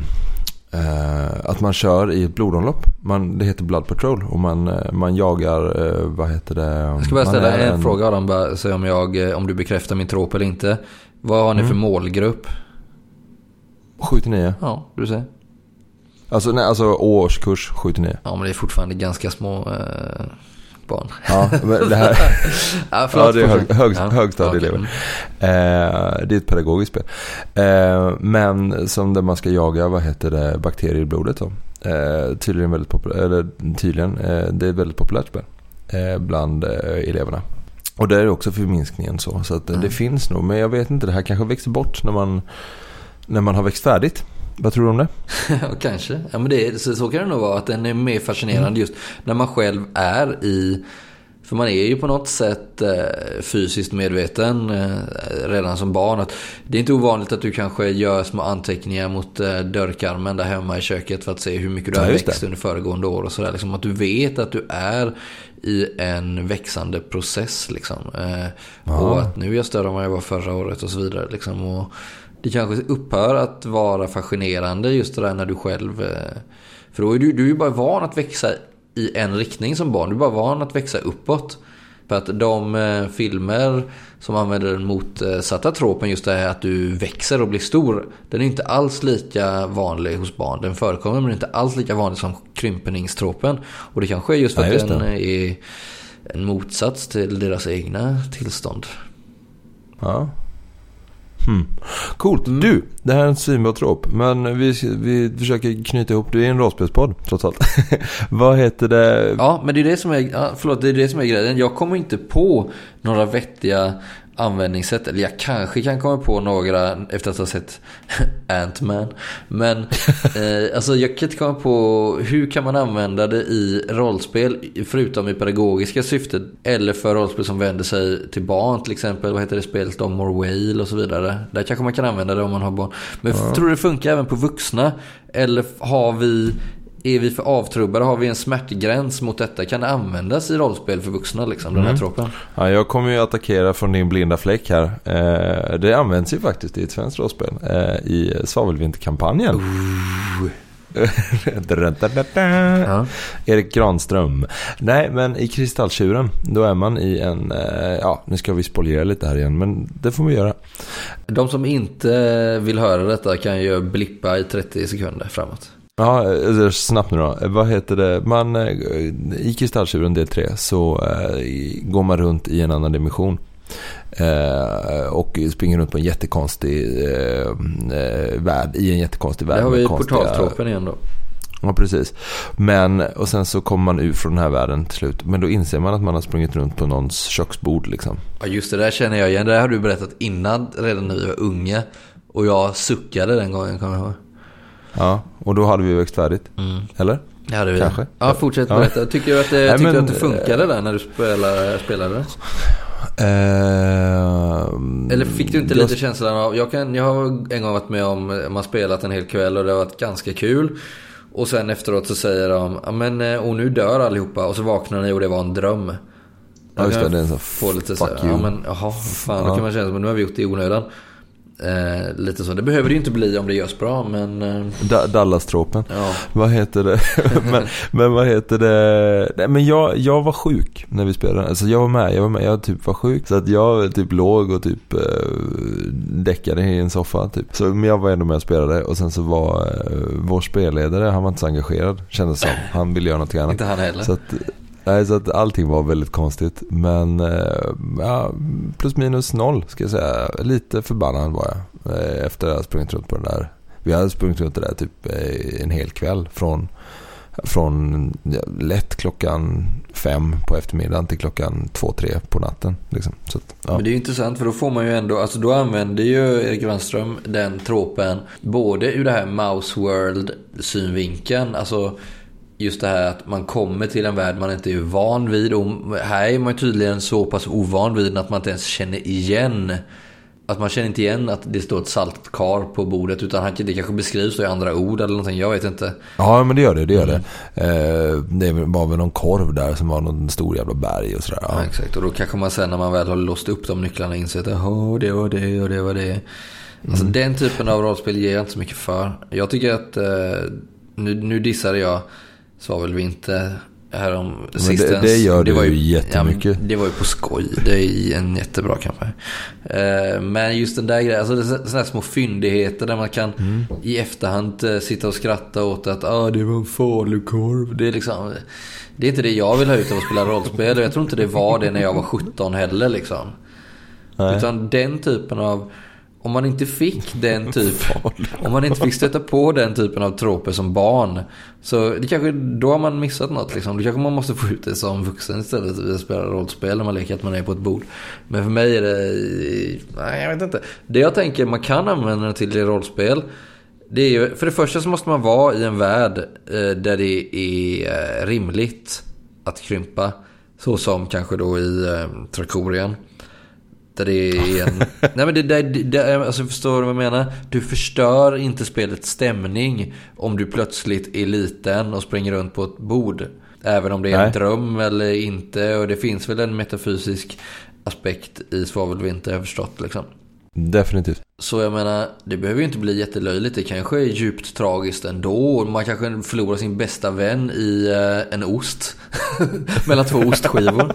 eh, att man kör i ett blodomlopp. Man, det heter Blood Patrol och man, eh, man jagar, eh, vad heter det? Jag ska bara ställa är en, fråga Adam, bara om, jag, eh, om du bekräftar min trop eller inte. Vad har ni Mm. för målgrupp? 7-9. Ja, du ser. Alltså, nej, alltså årskurs 7-9. Ja, men det är fortfarande ganska små eh, barn. Ja, men det här... Ja, Ja, det är hög, hög, Ja, högstadieelever. okej. Eh, det är ett pedagogiskt spel. Eh, men som där man ska jaga, vad heter det, bakterier i blodet då. Eh, tydligen väldigt populärt, eller tydligen, eh, det är ett väldigt populärt spel. Eh, bland eh, eleverna. Och där är också förminskningen så. Så att eh, det Mm. finns nog. Men jag vet inte, det här kanske växer bort när man, när man har växt färdigt. Vad tror du om det? Ja, kanske. Ja, men det, så, så kan det nog vara. Att den är mer fascinerande Mm. just när man själv är i... För man är ju på något sätt eh, fysiskt medveten eh, redan som barn. Att det är inte ovanligt att du kanske gör små anteckningar mot eh, dörrkarmen där hemma i köket för att se hur mycket du Ja, har just det. växt under föregående år. och sådär. Liksom att du vet att du är i en växande process. Liksom. Eh, och att nu är jag större än vad jag var förra året och så vidare. Liksom. Och det kanske upphör att vara fascinerande just det där när du själv... eh, För då är du, du är ju bara van att växa i en riktning som barn. Du är bara van att växa uppåt. För att de eh, filmer som använder den motsatta tropen, just det här att du växer och blir stor. Den är inte alls lika vanlig hos barn. Den förekommer men inte alls lika vanlig som krympningstropen. Och det kanske är just för Ja, att just den det. är en motsats till deras egna tillstånd. Ja. Hmm. Coolt. Mm. Du, det här är en svinbra trop. Men vi, vi försöker knyta ihop. Det är en rollspelspodd trots allt. Vad heter det? Ja, men det är det som är, förlåt, det är det som är grejen. Jag kommer inte på några vettiga användningssätt. Eller jag kanske kan komma på några efter att ha sett Ant-Man. Men eh, alltså jag kan inte komma på hur kan man använda det i rollspel förutom i pedagogiska syftet. Eller för rollspel som vänder sig till barn till exempel. Vad heter det spelet? Dom or Whale och så vidare. Där kanske man kan använda det om man har barn. Men tror du det funkar även på vuxna? Eller har vi är vi för avtrubbade? Har vi en smärtgräns mot detta? Kan det användas i rollspel för vuxna, liksom, den här tropen? Ja, jag kommer ju attackera från din blinda fläck här. Eh, det används ju faktiskt i ett svenskt rollspel. Eh, I Svavelvinterkampanjen. Ja. Erik Granström. Nej, men i Kristalltjuren. Då är man i en... Eh, ja, nu ska vi spoliera lite här igen. Men det får vi göra. De som inte vill höra detta kan ju blippa i 30 sekunder framåt. Ja, eh, snabbt nu då. Eh, Vad heter det? Man, eh, I Kristalltjuren del 3 så går man runt i en annan dimension. Eh, och springer runt på en jättekonstig eh, värld. I en jättekonstig värld. Där har vi konstiga- portaltropen igen då. Ja, precis. Men, och sen så kommer man ut från den här världen till slut. Men då inser man att man har sprungit runt på någons köksbord liksom. Ja, just det där känner jag igen. Det där har du berättat innan, redan när vi var unga. Och jag suckade den gången, kommer jag ihåg. Ja, och då hade vi växt färdigt. Eller? Det hade vi. Kanske. Ja, fortsätt Ja. berätta. Tycker du att det, Nej, tyckte du men, att det funkade där när du spelade, spelade det? Eh, Eller fick du inte jag- lite känslan av, jag, kan, jag har en gång varit med om, man spelat en hel kväll och det har varit ganska kul. Och sen efteråt så säger de, men eh, och nu dör allihopa och så vaknar ni och det var en dröm. Ja, just det, det är en sån få lite så fuck här, you. ja men jaha, fan då Ja. kan man känna som nu har vi gjort det i onödan. Eh, lite så. Det behöver det ju inte bli om det görs bra, men... Eh, Da- Dallas-tropen. ja. Vad heter det? men, men vad heter det? Nej, men jag, jag var sjuk när vi spelade. Alltså jag var med, jag var med, jag typ var sjuk. Så att jag typ låg och typ eh, däckade i en soffa typ. Så, men jag var ändå med och spelade. Och sen så var eh, vår spelledare, han var inte så engagerad. Kändes som. Han ville göra något annat. Inte han heller. Så att, nej, så att allting var väldigt konstigt. Men eh, ja, plus minus noll ska jag säga. Lite förbannad var jag. Eh, efter att ha sprungit runt på den där. Vi hade sprungit runt det där typ eh, en hel kväll. Från, från ja, lätt klockan fem på eftermiddagen till klockan två, tre på natten. Liksom. Så att, ja. Men det är ju intressant för då får man ju ändå, alltså då använder ju Erik Wennström den tropen både ur det här Mouse World synvinkeln, alltså just det här att man kommer till en värld man inte är van vid och här är man ju tydligen så pass ovan vid att man inte ens känner igen att man känner inte igen att det står ett saltkar på bordet utan det kanske beskrivs i andra ord eller någonting, jag vet inte. Ja men det gör det, det gör det. Eh, det var väl någon korv där som var någon stor jävla berg och sådär. Ja. Ja, exakt, och då kanske man sen när man väl har låst upp de nycklarna inser att "Jaha, det var det och det var det. Alltså den typen av rollspel ger jag inte så mycket för. Jag tycker att, eh, nu, nu dissade jag Svavelvinter härom sistens. det gör du var ju jättemycket. Ja, det var ju på skoj. Det är en jättebra kampanj. Eh, Men just den där grejen, alltså det är sådana här små fyndigheter där man kan Mm. i efterhand eh, sitta och skratta åt att ah, det var en falukorv. Det är liksom, det är inte det jag vill ha ut av att spela rollspel. Jag tror inte det var det när jag var 17 heller liksom. Nej. Utan den typen av, om man inte fick den typen, om man inte fick stöta på den typen av troper som barn. Så det kanske, då har man missat något liksom. Då kanske man måste få ut det som vuxen istället. Vi spelar rollspel när man leker att man är på ett bord. Men för mig är det, nej jag vet inte. Det jag tänker man kan använda det till i rollspel. Det är ju, för det första så måste man vara i en värld eh, där det är eh, rimligt att krympa. Så som kanske då i eh, Trakorien. Där det är en... Nej men det, det, det, alltså förstår du vad jag menar? Du förstör inte spelets stämning om du plötsligt är liten och springer runt på ett bord. Även om det är en Nej. dröm eller inte. Och det finns väl en metafysisk aspekt i Svavelvinter har jag förstått liksom. Definitivt. Så jag menar, det behöver ju inte bli jättelöjligt. Det kanske är djupt tragiskt ändå. Man kanske förlorar sin bästa vän i eh, en ost. Mellan två ostskivor.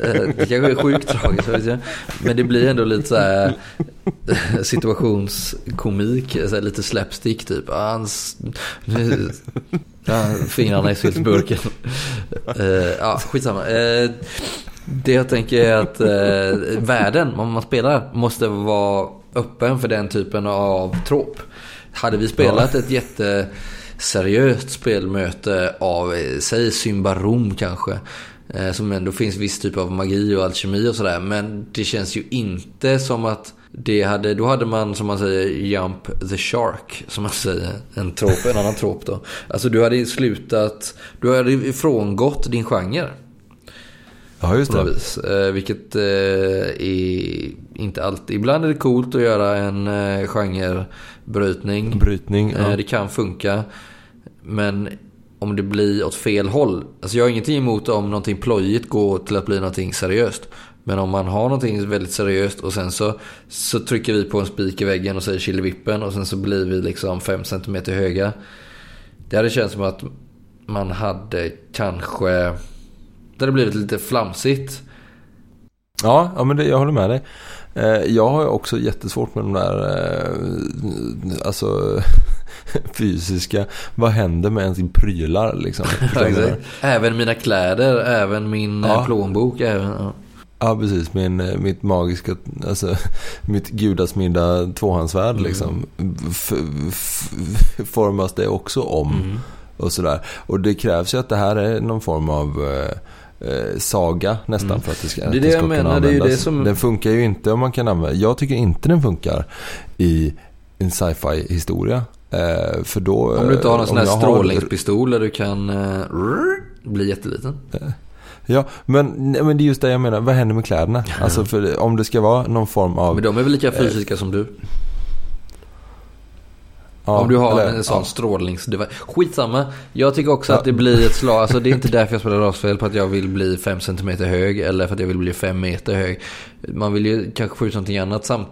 Eh, det kanske är sjukt tragiskt, vet jag. Men det blir ändå lite så här eh, situationskomik. Så här, lite slapstick typ. Ah, Hans, ja, fingrarna i syltburken. Eh, ja, skitsamma. Eh, det jag tänker är att eh, världen, om man spelar, måste vara öppen för den typen av trop. Hade vi spelat ett jätteseriöst spelmöte av, säg Symbarom kanske. Som ändå finns viss typ av magi och alkemi och sådär. Men det känns ju inte som att det hade, då hade man som man säger jump the shark. Som man säger, en, trop, en annan trop då. Alltså du hade slutat, du hade frångått din genre. Ja just det. vis. Eh, vilket eh, är inte alltid. Ibland är det coolt att göra en eh, genrebrytning. Brytning. Ja. det kan funka. Men om det blir åt fel håll. Alltså jag har ingenting emot om någonting plojigt går till att bli någonting seriöst. Men om man har någonting väldigt seriöst och sen så, så trycker vi på en spik i väggen och säger killevippen och sen så blir vi liksom 5 cm höga. Det hade känts som att man hade kanske... Det hade blivit lite flamsigt. Ja, ja men det, jag håller med dig. Eh, jag har också jättesvårt med de där eh, alltså, fysiska. Vad händer med ens prylar liksom? Även mina kläder, även min Ja. eh, plånbok. Även, ja. Ja, precis. Min, eh, mitt magiska, alltså mitt gudasmidda tvåhandsvärd liksom. F- f- formas det också om. Mm. Och sådär. Och det krävs ju att det här är någon form av eh, eh, saga nästan Mm. för att det ska, Det är det det ska jag kunna menar, det är användas. det som- Den funkar ju inte om man kan använda, jag tycker inte den funkar i en sci-fi historia. Eh, för då... Om du inte har eh, någon sån om här jag har- strålningspistol där du kan eh, bli jätteliten. Ja, men, nej, men det är just det jag menar. Vad händer med kläderna? Alltså för om det ska vara någon form av... Men de är väl lika fysiska som du? Ja, Om du har eller- en sån ja. strålningsdevice. Skitsamma. Jag tycker också att det blir ett slag. Alltså det är inte därför jag spelar rollspel. På att jag vill bli 5 cm hög. Eller för att jag vill bli 5 meter hög. Man vill ju kanske få ut någonting annat. Samt,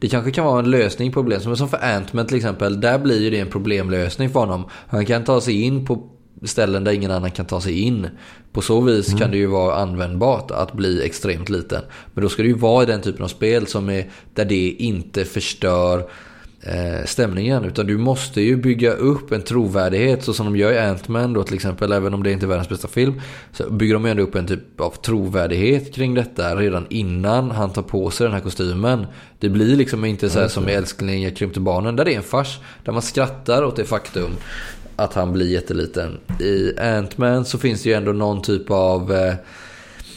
det kanske kan vara en lösning på problem. Som som för Ant-Man till exempel. Där blir ju det en problemlösning för honom. Han kan ta sig in på ställen där ingen annan kan ta sig in. På så vis kan det ju vara användbart att bli extremt liten. Men då ska det ju vara i den typen av spel som är där det inte förstör eh, stämningen. Utan du måste ju bygga upp en trovärdighet så som de gör i Ant-Man då till exempel. Även om det inte är världens bästa film. Så bygger de ändå upp en typ av trovärdighet kring detta redan innan han tar på sig den här kostymen. Det blir liksom inte så här som i Älskling jag krympte barnen. Där det är en fars. Där man skrattar åt det faktum att han blir jätteliten. I Ant-Man så finns det ju ändå någon typ av eh,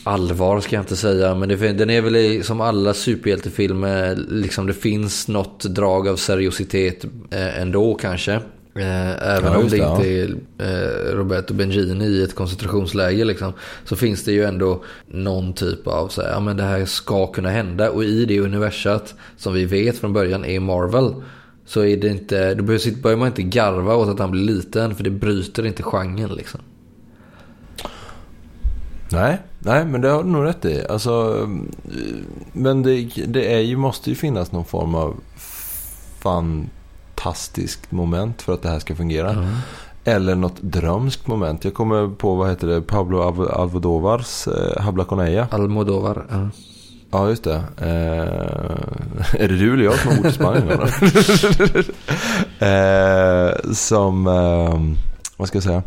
allvar ska jag inte säga. Men det, den är väl i, som alla superhjältefilmer. Liksom det finns något drag av seriositet eh, ändå kanske. Eh, även Ja, om det ja. inte är eh, Roberto Benigni i ett koncentrationsläge liksom. Så finns det ju ändå någon typ av så här, ja men det här ska kunna hända. Och i det universat som vi vet från början är Marvel. Så är det inte, då börjar man inte garva åt att han blir liten. För det bryter inte genren liksom. Nej, nej, men det har du nog rätt i. Alltså, men det, det är ju, måste ju finnas någon form av fantastiskt moment för att det här ska fungera. Eller något drömskt moment. Jag kommer på, vad heter det, Pablo Alv- Almodovars eh, Habla con ella. Almodovar. Ja. Ja, just det. Eh, är det du eller jag som har bott i Spanien? eh, som, eh, vad ska jag säga?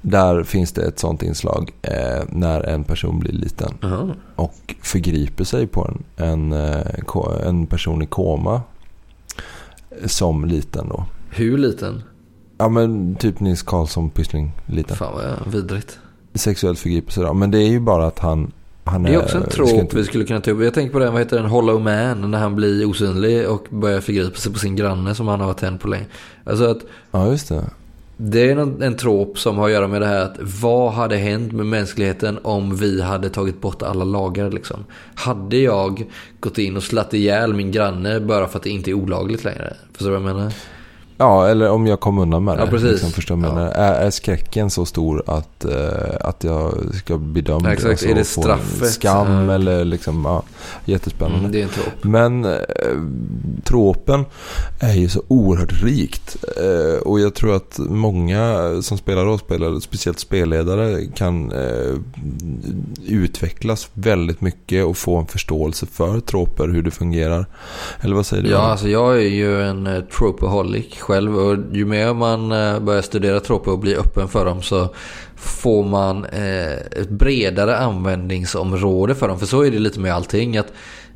Där finns det ett sånt inslag eh, när en person blir liten Jaha. och förgriper sig på en, en, eh, en person i koma som liten då. Hur liten? Ja men typ Nils Karlsson Pyssling liten. Fan vad jag- vidrigt. Sexuellt förgriper sig då. Men det är ju bara att han, han Det är också en trop inte- vi skulle kunna ta upp. Jag tänker på den, vad heter den, Hollow Man. När han blir osynlig och börjar förgripa sig på sin granne som han har varit tänd på länge. Alltså att Ja just det. det är en trop som har att göra med det här att vad hade hänt med mänskligheten om vi hade tagit bort alla lagar liksom? Hade jag gått in och slatt ihjäl min granne bara för att det inte är olagligt längre? Förstår du vad jag menar? Ja, eller om jag kom undan med det. Ja, precis. Liksom, förstår Ja. är, är skräcken så stor att, eh, att jag ska bli dömd? Ja, exakt. och så Är det straffet? Skam Ja. eller liksom, ja, jättespännande. Mm, det är en trop. Men eh, tråpen är ju så oerhört rikt. Eh, och jag tror att många som spelar rollspel, speciellt spelledare, kan eh, utvecklas väldigt mycket och få en förståelse för tråper, hur det fungerar. Eller vad säger du? Ja, alltså jag är ju en uh, tropeholic själv och ju mer man eh, börjar studera troper och blir öppen för dem så får man eh, ett bredare användningsområde för dem. För så är det lite med allting. att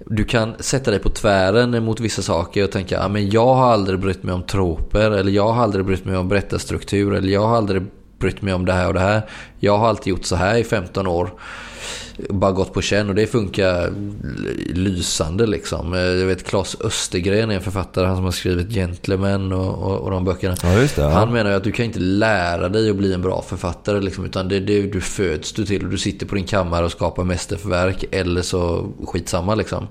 Du kan sätta dig på tvären mot vissa saker och tänka ah, att jag har aldrig brytt mig om troper eller jag har aldrig brytt mig om berättarstruktur eller jag har aldrig brytt mig om det här och det här. Jag har alltid gjort så här i 15 år bara gått på känn och det funkar lysande liksom. Eh, Jag vet Claes Östergren är en författare, han som har skrivit Gentlemen och, och, och de böckerna. Ja, det. Ja. Han menar ju att du kan inte lära dig att bli en bra författare liksom, utan det, det du föds du till och du sitter på din kammare och skapar mästerverk eller så skitsamma liksom.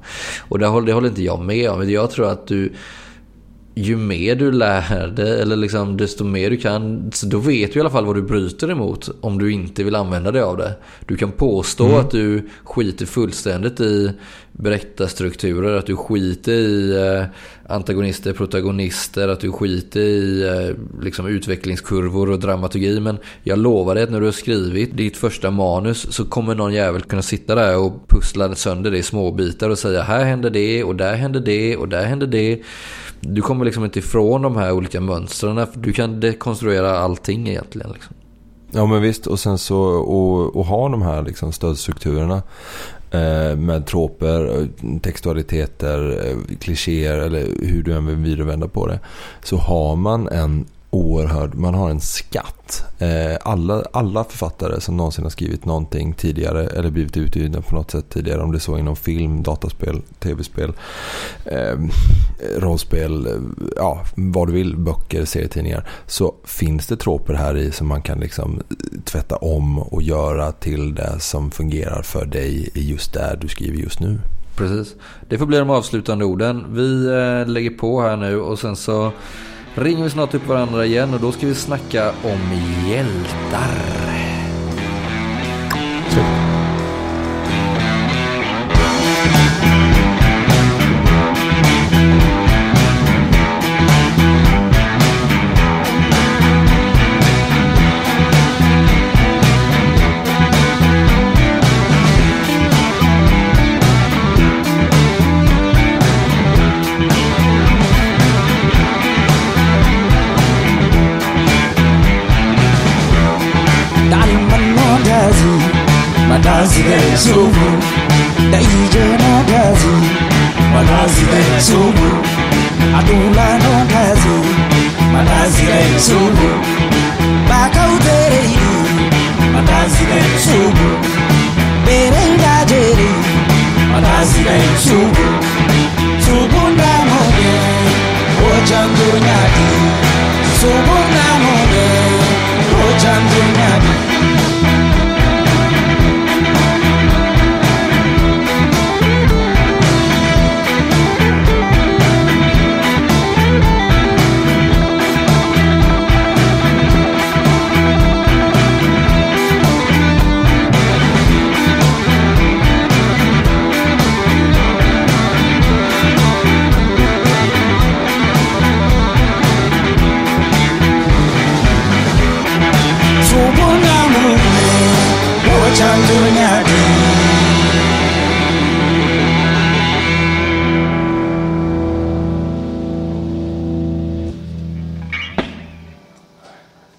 Och det håller, det håller inte jag med om. Jag tror att du ju mer du lär dig, eller liksom desto mer du kan, så då vet du i alla fall vad du bryter emot om du inte vill använda dig av det. Du kan påstå att du skiter fullständigt i berättarstrukturer, att du skiter i eh, antagonister, protagonister, att du skiter i eh, liksom utvecklingskurvor och dramaturgi. Men jag lovar dig att när du har skrivit ditt första manus så kommer någon jävel kunna sitta där och pussla sönder det i små bitar och säga här händer det och där händer det och där händer det. Du kommer liksom inte ifrån de här olika mönstren. Du kan dekonstruera allting egentligen. Liksom. Ja men visst och sen så och, och ha de här liksom stödstrukturerna eh, med troper, textualiteter, eh, klichéer eller hur du än vill vända på det. Så har man en oerhörd, man har en skatt. Eh, alla, alla författare som någonsin har skrivit någonting tidigare eller blivit utgivna på något sätt tidigare. Om det är så inom film, dataspel, tv-spel, eh, rollspel, eh, ja vad du vill, böcker, serietidningar. Så finns det tråper här i som man kan liksom eh, tvätta om och göra till det som fungerar för dig i just där du skriver just nu. Precis. Det får bli de avslutande orden. Vi lägger på här nu och sen så ringer vi snart upp varandra igen och då ska vi snacka om hjältar.